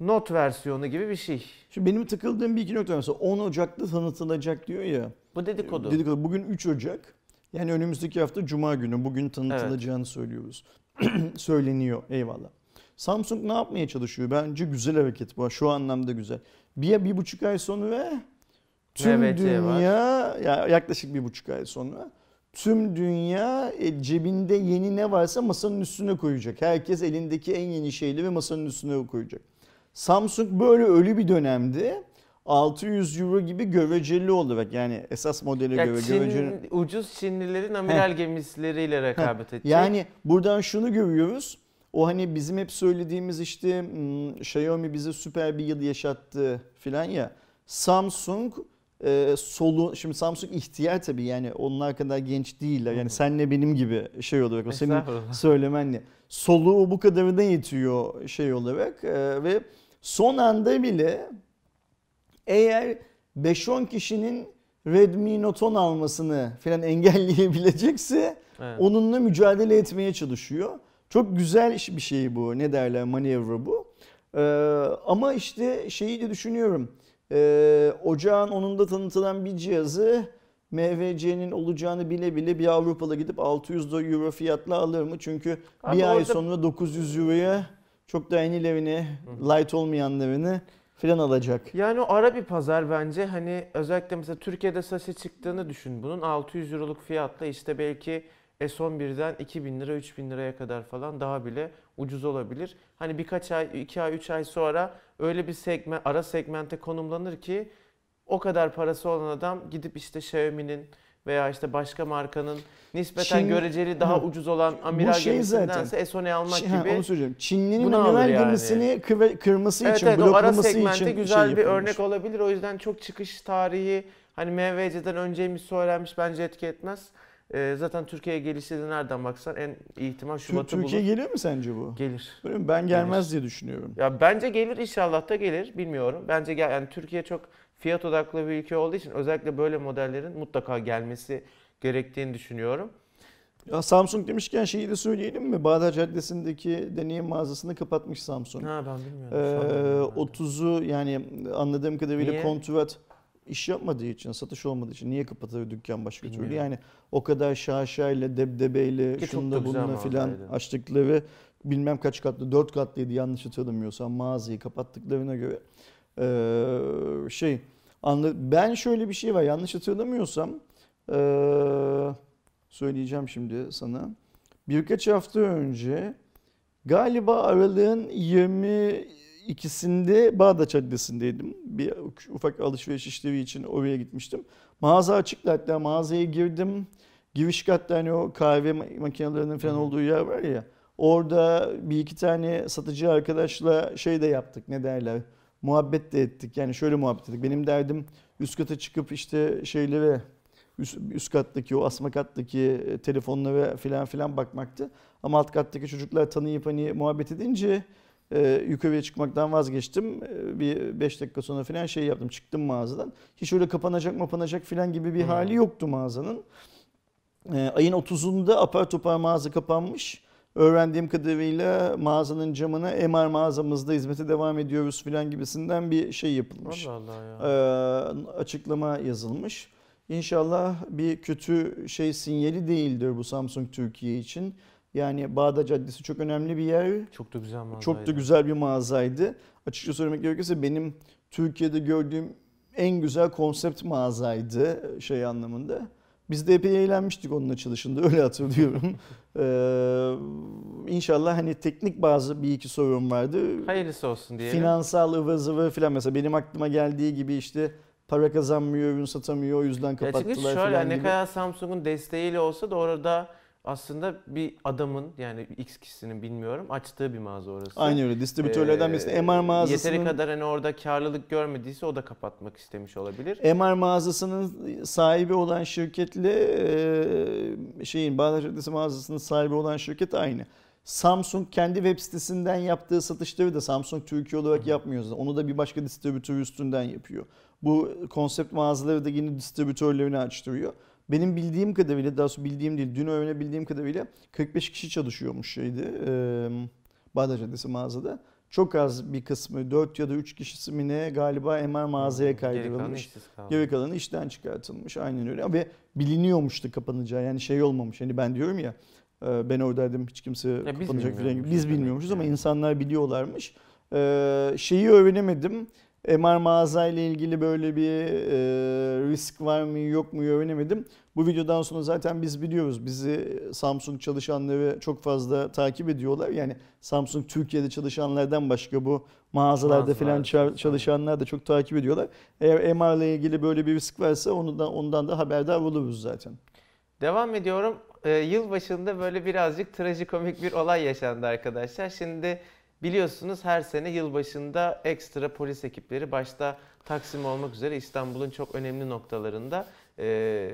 Note versiyonu gibi bir şey. Şimdi benim takıldığım bir iki nokta mesela 10 Ocak'ta tanıtılacak diyor ya. Bu dedikodu. Dedikodu. Bugün 3 Ocak. Yani önümüzdeki hafta Cuma günü. Bugün tanıtılacağını söylüyoruz. Söyleniyor. Eyvallah. Samsung ne yapmaya çalışıyor? Bence güzel hareket bu. Şu anlamda güzel. Bir, bir buçuk ay sonra tüm MVC var. dünya ya yaklaşık bir buçuk ay sonra tüm dünya e, cebinde yeni ne varsa masanın üstüne koyacak. Herkes elindeki en yeni şeyleri masanın üstüne koyacak. Samsung böyle ölü bir dönemde 600 euro gibi göreceli olarak yani esas modele Ya göre Çin, göreceli. ucuz Çinlilerin amiral gemileriyle rekabet edecek. Yani buradan şunu görüyoruz. O hani bizim hep söylediğimiz işte hmm, Xiaomi bize süper bir yıl yaşattı filan ya. Samsung e, solu şimdi Samsung ihtiyar tabii yani onlar kadar genç değiller. Yani senle benim gibi şey olarak o senin söylemenle. Soluğu bu kadarına yetiyor şey olarak e, ve son anda bile eğer 5-10 kişinin Redmi Note 10 almasını falan engelleyebilecekse Evet. onunla mücadele etmeye çalışıyor. Çok güzel bir şey bu. Ne derler manevra bu. Ee, ama işte şeyi de düşünüyorum. Ee, ocağın onunda tanıtılan bir cihazı MVC'nin olacağını bile bile bir Avrupalı gidip 600 do- euro fiyatla alır mı? Çünkü Abi bir ay orada- sonra 900 euroya çok da yenilerini, light olmayanlarını filan alacak. Yani o ara bir pazar bence. Hani özellikle mesela Türkiye'de sası çıktığını düşün bunun. 600 euroluk fiyatla işte belki S11'den 2000 lira 3000 liraya kadar falan daha bile ucuz olabilir. Hani birkaç ay, 2 ay, 3 ay sonra öyle bir segment, ara segmente konumlanır ki o kadar parası olan adam gidip işte Xiaomi'nin veya işte başka markanın nispeten Çin- göreceli daha Hı. ucuz olan amiral şey gemisindense S10'e almak Çin- ha, gibi. onu söyleyeceğim. Çinli'nin amiral yani. gemisini kırması Evet için, evet o ara bloklaması segmente için güzel şey bir yapılmış. örnek olabilir. O yüzden çok çıkış tarihi hani MVC'den önceymiş söylenmiş bence etki etmez. Ee, zaten Türkiye'ye gelişi de nereden baksan en iyi ihtimal Şubat'ı Türkiye bulur. geliyor mu sence bu? Gelir. Öyle mi? Ben gelmez diye düşünüyorum. Ya bence gelir inşallah da gelir bilmiyorum. Bence gel yani Türkiye çok fiyat odaklı bir ülke olduğu için özellikle böyle modellerin mutlaka gelmesi gerektiğini düşünüyorum. Ya Samsung demişken şeyi de söyleyelim mi? Bağdat Caddesi'ndeki deneyim mağazasını kapatmış Samsung. Ha ben bilmiyorum. Ee, Şu an bilmiyorum. 30'u yani anladığım kadarıyla Niye? kontrat iş yapmadığı için, satış olmadığı için niye kapatır dükkan başka türlü? Bilmiyorum. Yani o kadar şaşayla, debdebeyle, Ki çok da şununla güzel bununla filan açtıkları bilmem kaç katlı, 4 katlıydı yanlış hatırlamıyorsam mağazayı kapattıklarına göre. Ee, şey, anla, ben şöyle bir şey var yanlış hatırlamıyorsam ee, söyleyeceğim şimdi sana. Birkaç hafta önce galiba aralığın 22'sinde Bağdat Caddesi'ndeydim. Bir ufak alışveriş işlevi için oraya gitmiştim. Mağaza açıktı hatta mağazaya girdim. Giriş katta hani o kahve ma- makinelerinin falan olduğu yer var ya. Orada bir iki tane satıcı arkadaşla şey de yaptık ne derler. Muhabbet de ettik. Yani şöyle muhabbet ettik. Benim derdim üst kata çıkıp işte şeylere üst, üst kattaki o asma kattaki e, telefonlara filan filan bakmaktı. Ama alt kattaki çocuklar tanıyıp hani muhabbet edince e, yukarıya çıkmaktan vazgeçtim. E, bir 5 dakika sonra filan şey yaptım. Çıktım mağazadan. Hiç öyle kapanacak mapanacak filan gibi bir Hmm. hali yoktu mağazanın. E, ayın 30'unda apar topar mağaza kapanmış. öğrendiğim kadarıyla mağazanın camına MR mağazamızda hizmete devam ediyoruz filan gibisinden bir şey yapılmış. Allah Allah ya. Ee, açıklama yazılmış. İnşallah bir kötü şey sinyali değildir bu Samsung Türkiye için. Yani Bağdat Caddesi çok önemli bir yer. Çok da güzel mağazaydı. Çok da güzel bir mağazaydı. Açıkça söylemek gerekirse benim Türkiye'de gördüğüm en güzel konsept mağazaydı şey anlamında. Biz de epey eğlenmiştik onun açılışında öyle hatırlıyorum. ee, inşallah hani teknik bazı bir iki sorun vardı. Hayırlısı olsun diyelim. Finansal ıvır zıvır falan mesela benim aklıma geldiği gibi işte para kazanmıyor, ürün satamıyor o yüzden Ya çünkü kapattılar şöyle ne gibi. kadar Samsung'un desteğiyle olsa da orada aslında bir adamın yani X kişisinin bilmiyorum açtığı bir mağaza orası. Aynı öyle distribütörlerden birisi Ee, MR mağazasının Yeteri kadar hani orada karlılık görmediyse o da kapatmak istemiş olabilir. MR mağazasının sahibi olan şirketle e, şeyin Bağdat Caddesi mağazasının sahibi olan şirket aynı. Samsung kendi web sitesinden yaptığı satışları da Samsung Türkiye olarak yapmıyor. zaten. Onu da bir başka distribütör üstünden yapıyor. Bu konsept mağazaları da yine distribütörlerini açtırıyor. Benim bildiğim kadarıyla, daha doğrusu bildiğim değil, dün öğrenebildiğim kadarıyla 45 kişi çalışıyormuş şeydi. E, Bağdat Caddesi mağazada. Çok az bir kısmı, 4 ya da 3 kişisi mi ne galiba MR mağazaya kalanı kaydırılmış. Geri kalanı işten çıkartılmış. Aynen öyle. Ve biliniyormuştu kapanacağı. Yani şey olmamış. Hani ben diyorum ya ben oradaydım hiç kimse biz kapanacak falan gibi. Biz bilmiyormuşuz ama yani. insanlar biliyorlarmış. E, Şeyi öğrenemedim. MR mağaza ile ilgili böyle bir e, risk var mı yok mu öğrenemedim. Bu videodan sonra zaten biz biliyoruz. Bizi Samsung çalışanları çok fazla takip ediyorlar. Yani Samsung Türkiye'de çalışanlardan başka bu mağazalarda falan Mağazalarda ça- çalışan. çalışanlar da çok takip ediyorlar. Eğer MR ile ilgili böyle bir risk varsa ondan, ondan da haberdar oluruz zaten. Devam ediyorum. Ee, yıl başında böyle birazcık trajikomik bir olay yaşandı arkadaşlar. Şimdi biliyorsunuz her sene yılbaşında ekstra polis ekipleri başta Taksim olmak üzere İstanbul'un çok önemli noktalarında e,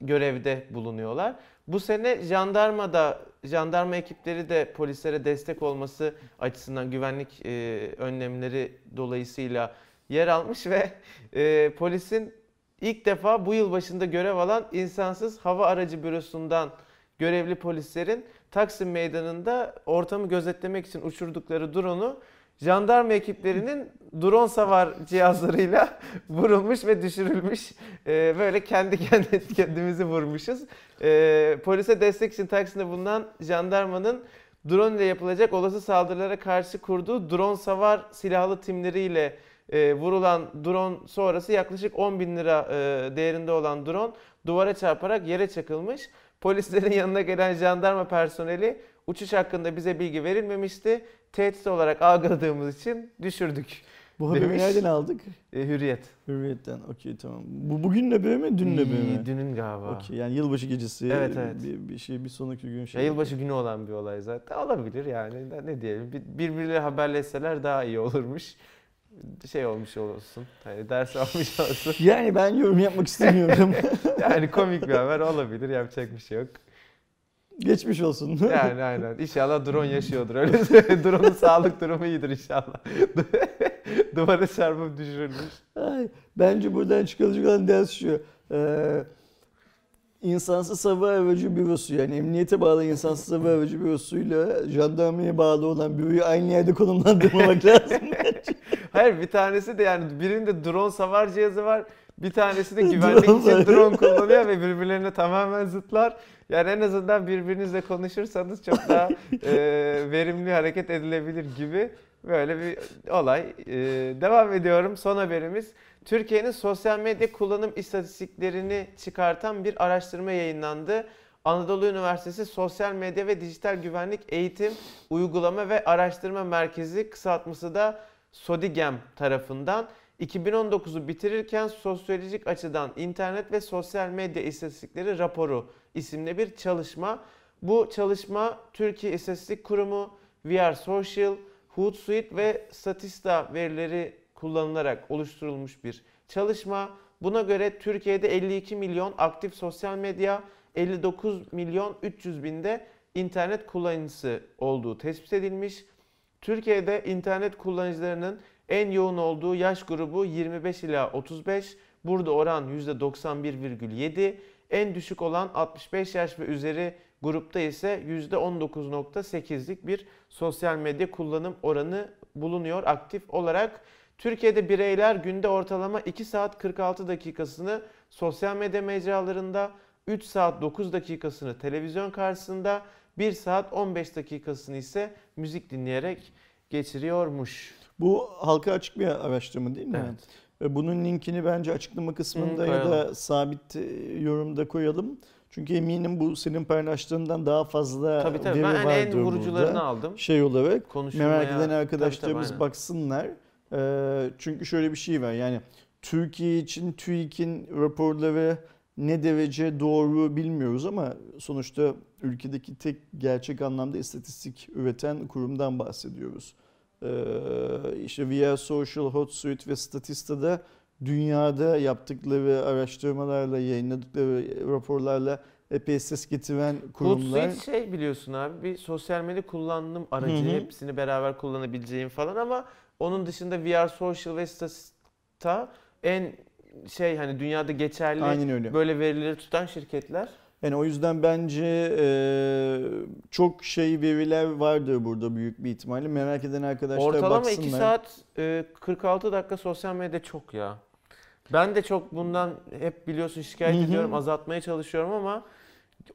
görevde bulunuyorlar. Bu sene jandarma da jandarma ekipleri de polislere destek olması açısından güvenlik e, önlemleri dolayısıyla yer almış ve e, polisin ilk defa bu yıl başında görev alan insansız hava aracı bürosundan görevli polislerin Taksim Meydanı'nda ortamı gözetlemek için uçurdukları drone'u jandarma ekiplerinin drone savar cihazlarıyla vurulmuş ve düşürülmüş. Ee, böyle kendi kendi kendimizi vurmuşuz. Ee, polise destek için Taksim'de bulunan jandarmanın drone ile yapılacak olası saldırılara karşı kurduğu drone savar silahlı timleriyle e, vurulan drone sonrası yaklaşık 10 bin lira e, değerinde olan drone duvara çarparak yere çakılmış. Polislerin yanına gelen jandarma personeli uçuş hakkında bize bilgi verilmemişti. Tehdit olarak algıladığımız için düşürdük. Bu haberi Demiş. nereden aldık? E, hürriyet. Hürriyetten. Okey tamam. Bu bugün ne böyle mi? Dün ne böyle mi? Dünün galiba. Okey yani yılbaşı gecesi Evet, evet. Bir, bir şey bir sonraki gün şey. Ya yılbaşı günü olan bir olay zaten. Olabilir yani. Ne- diyelim. Bir- Birbirleriyle haberleşseler daha iyi olurmuş. Şey olmuş olsun. Hani ders almış olsun. Yani ben yorum yapmak istemiyorum. Yani komik bir haber olabilir. Yapacak bir şey yok. Geçmiş olsun. Yani aynen. İnşallah drone yaşıyordur. Öyle. Drone'un sağlık durumu iyidir inşallah. Duvara çarpıp düşürülmüş. Ay, bence buradan çıkılacak olan ders şu. Ee, insansız hava aracı bürosu yani emniyete bağlı insansız hava aracı bürosuyla jandarmaya bağlı olan büroyu aynı yerde konumlandırmamak lazım. Hayır bir tanesi de yani birinde drone savar cihazı var. Bir tanesi de güvenlik için drone kullanıyor ve birbirlerine tamamen zıtlar. Yani en azından birbirinizle konuşursanız çok daha e, verimli hareket edilebilir gibi böyle bir olay. E, devam ediyorum. Son haberimiz. Türkiye'nin sosyal medya kullanım istatistiklerini çıkartan bir araştırma yayınlandı. Anadolu Üniversitesi Sosyal Medya ve Dijital Güvenlik Eğitim Uygulama ve Araştırma Merkezi kısaltması da SODİGEM tarafından 2019'u bitirirken sosyolojik açıdan internet ve sosyal medya istatistikleri raporu isimli bir çalışma. Bu çalışma Türkiye İstatistik Kurumu, VR Social, Hootsuite ve Statista verileri kullanılarak oluşturulmuş bir çalışma. Buna göre Türkiye'de 52 milyon aktif sosyal medya, 59 milyon 300 binde internet kullanıcısı olduğu tespit edilmiş. Türkiye'de internet kullanıcılarının en yoğun olduğu yaş grubu 25 ila 35. Burada oran %91,7. En düşük olan 65 yaş ve üzeri Grupta ise %19.8'lik bir sosyal medya kullanım oranı bulunuyor aktif olarak. Türkiye'de bireyler günde ortalama 2 saat 46 dakikasını sosyal medya mecralarında, 3 saat 9 dakikasını televizyon karşısında, 1 saat 15 dakikasını ise müzik dinleyerek geçiriyormuş. Bu halka açık bir araştırma değil mi? Evet. Ve Bunun linkini bence açıklama kısmında Hı, ya da sabit e, yorumda koyalım. Çünkü eminim bu senin paylaştığından daha fazla Tabii tabii veri ben en vardır vurucularını burada. aldım. Şey olarak Konuşulmaya... merak eden arkadaşlarımız aynen. baksınlar. Ee, çünkü şöyle bir şey var yani Türkiye için TÜİK'in raporları ne derece doğru bilmiyoruz ama sonuçta ülkedeki tek gerçek anlamda istatistik üreten kurumdan bahsediyoruz. Ee, işte VR Social, HotSuite ve Statista'da dünyada yaptıkları araştırmalarla, yayınladıkları raporlarla epey ses getiren kurumlar. Hootsuite şey biliyorsun abi bir sosyal medya kullanım aracı. Hı hı. Hepsini beraber kullanabileceğin falan ama onun dışında VR Social ve Statista en şey hani dünyada geçerli Aynen öyle. böyle verileri tutan şirketler. Yani o yüzden bence e, çok şey veriler vardır burada büyük bir ihtimalle. Merak eden arkadaşlar Ortalama baksınlar. 2 saat e, 46 dakika sosyal medya çok ya. Ben de çok bundan hep biliyorsun şikayet ediyorum, azaltmaya çalışıyorum ama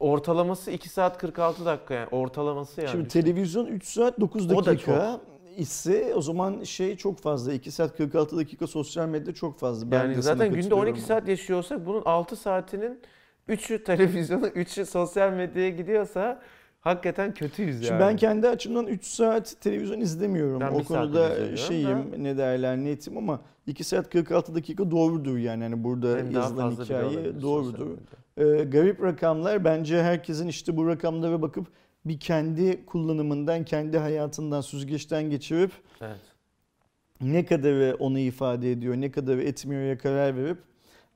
ortalaması 2 saat 46 dakika yani ortalaması yani. Şimdi televizyon 3 saat 9 O da dakika ise o zaman şey çok fazla. 2 saat 46 dakika sosyal medya çok fazla. Ben Yani zaten günde katılıyorum. 12 saat yaşıyorsak bunun 6 saatinin 3'ü televizyona, 3'ü sosyal medyaya gidiyorsa hakikaten kötüyüz yani. Şimdi ben kendi açımdan 3 saat televizyon izlemiyorum. Ben o konuda şeyim ne derler netim ama 2 saat 46 dakika doğrudur yani. yani burada daha yazılan hikaye doğrudur. medyada. Ee, garip rakamlar bence herkesin işte bu rakamlara bakıp bir kendi kullanımından, kendi hayatından süzgeçten geçirip Evet. ne kadarı onu ifade ediyor, ne kadarı etmiyor'ya karar verip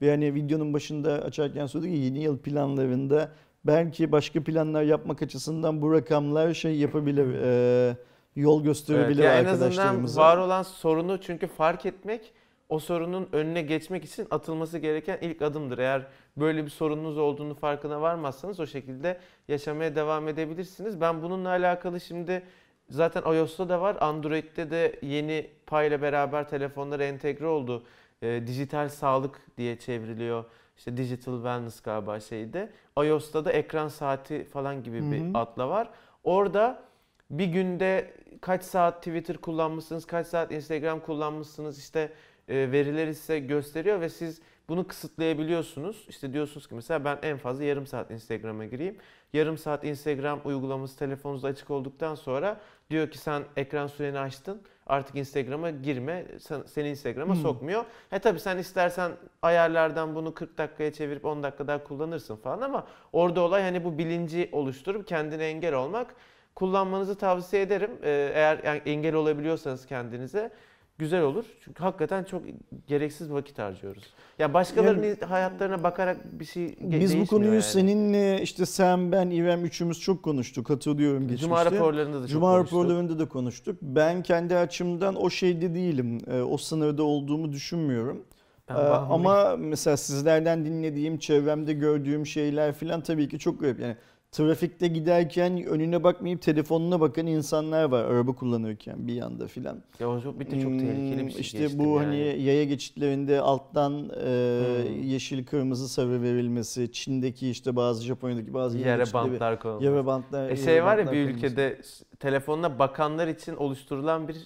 ve hani videonun başında açarken söyledik ya yeni yıl planlarında belki başka planlar yapmak açısından bu rakamlar şey yapabilir, e, yol Evet, gösterebilir ya en azından arkadaşlarımıza. var olan sorunu çünkü fark etmek o sorunun önüne geçmek için atılması gereken ilk adımdır. Eğer böyle bir sorununuz olduğunu farkına varmazsanız o şekilde yaşamaya devam edebilirsiniz. Ben bununla alakalı şimdi zaten iOS'ta da var, Android'de de yeni Pay ile beraber telefonlara entegre oldu. Ee, dijital sağlık diye çevriliyor. İşte Digital Wellness galiba şeyde. iOS'ta da ekran saati falan gibi Hı bir adla var. Orada bir günde kaç saat Twitter kullanmışsınız, kaç saat Instagram kullanmışsınız işte e, verileri size gösteriyor ve siz bunu kısıtlayabiliyorsunuz. İşte diyorsunuz ki mesela ben en fazla yarım saat Instagram'a gireyim. Yarım saat Instagram uygulaması telefonunuzda açık olduktan sonra diyor ki sen ekran süreni açtın. Artık Instagram'a girme. Sen, seni Instagram'a Hmm. sokmuyor. He tabii sen istersen ayarlardan bunu 40 dakikaya çevirip 10 dakika daha kullanırsın falan ama orada olay hani bu bilinci oluşturup kendine engel olmak. Kullanmanızı tavsiye ederim. Ee, eğer yani engel olabiliyorsanız kendinize güzel olur. Çünkü hakikaten çok gereksiz vakit harcıyoruz. Ya başkalarının hayatlarına bakarak bir şey Biz bu konuyu yani. seninle işte sen, ben, İrem üçümüz çok konuştuk. Hatırlıyorum geçmişte. Cuma raporlarında da çok Cuma konuştuk. raporlarında da konuştuk. Ben kendi açımdan o şeyde değilim. E, O sınırda olduğumu düşünmüyorum. Ben bağımlıyım. ama mesela sizlerden dinlediğim, çevremde gördüğüm şeyler filan tabii ki çok garip. Yani trafikte giderken önüne bakmayıp telefonuna bakan insanlar var araba kullanırken bir yanda filan. Ya o çok, bir de çok tehlikeli bir şey İşte bu yani. hani yaya geçitlerinde alttan e, Hmm. yeşil kırmızı sarı verilmesi, Çin'deki işte bazı Japonya'daki bazı yaya yere geçitleri- bantlar konulmuş. yara bantlar. E şey var ya bir konulması. ülkede s- telefonuna bakanlar için oluşturulan bir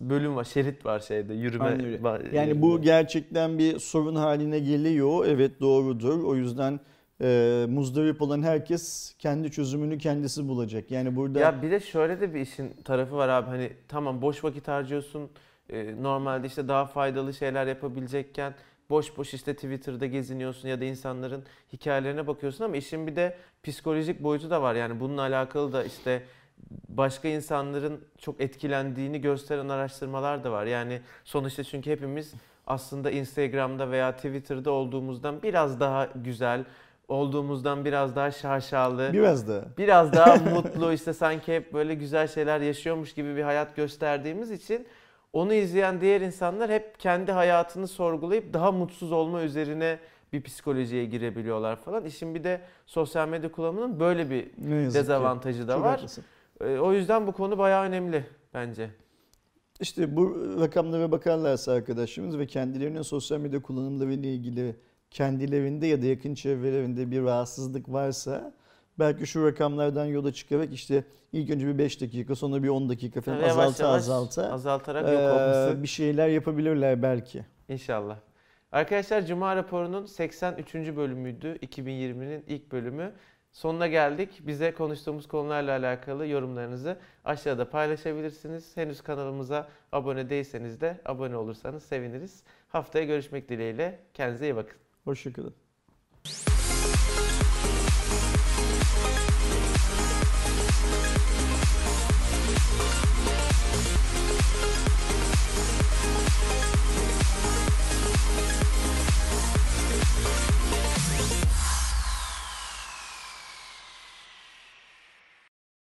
bölüm var, şerit var şeyde yürüme. Aynen Yani bu yerinde. gerçekten bir sorun haline geliyor. Evet doğrudur. O yüzden e, muzdarip olan herkes kendi çözümünü kendisi bulacak. Yani burada Ya bir de şöyle de bir işin tarafı var abi hani tamam boş vakit harcıyorsun e, normalde işte daha faydalı şeyler yapabilecekken boş boş işte Twitter'da geziniyorsun ya da insanların hikayelerine bakıyorsun ama işin bir de psikolojik boyutu da var yani bununla alakalı da işte başka insanların çok etkilendiğini gösteren araştırmalar da var. Yani sonuçta çünkü hepimiz aslında Instagram'da veya Twitter'da olduğumuzdan biraz daha güzel, olduğumuzdan biraz daha şaşalı, biraz da biraz daha mutlu işte sanki hep böyle güzel şeyler yaşıyormuş gibi bir hayat gösterdiğimiz için onu izleyen diğer insanlar hep kendi hayatını sorgulayıp daha mutsuz olma üzerine bir psikolojiye girebiliyorlar falan. İşin bir de sosyal medya kullanımının böyle bir yazık ki. dezavantajı da Çok var. haklısın. E, O yüzden bu konu bayağı önemli bence. İşte bu rakamlara bakarlarsa arkadaşlarımız ve kendilerinin sosyal medya kullanımları ile ilgili kendilerinde ya da yakın çevrelerinde bir rahatsızlık varsa belki şu rakamlardan yola çıkarak işte ilk önce bir 5 dakika sonra bir 10 dakika falan Yavaş azalta yavaş azalta azaltarak yok olması bir şeyler yapabilirler belki. İnşallah. Arkadaşlar Cuma raporunun 83. bölümüydü. 2020'nin ilk bölümü. Sonuna geldik. Bize konuştuğumuz konularla alakalı yorumlarınızı aşağıda paylaşabilirsiniz. Henüz kanalımıza abone değilseniz de abone olursanız seviniriz. Haftaya görüşmek dileğiyle. Kendinize iyi bakın. Hoşçakalın.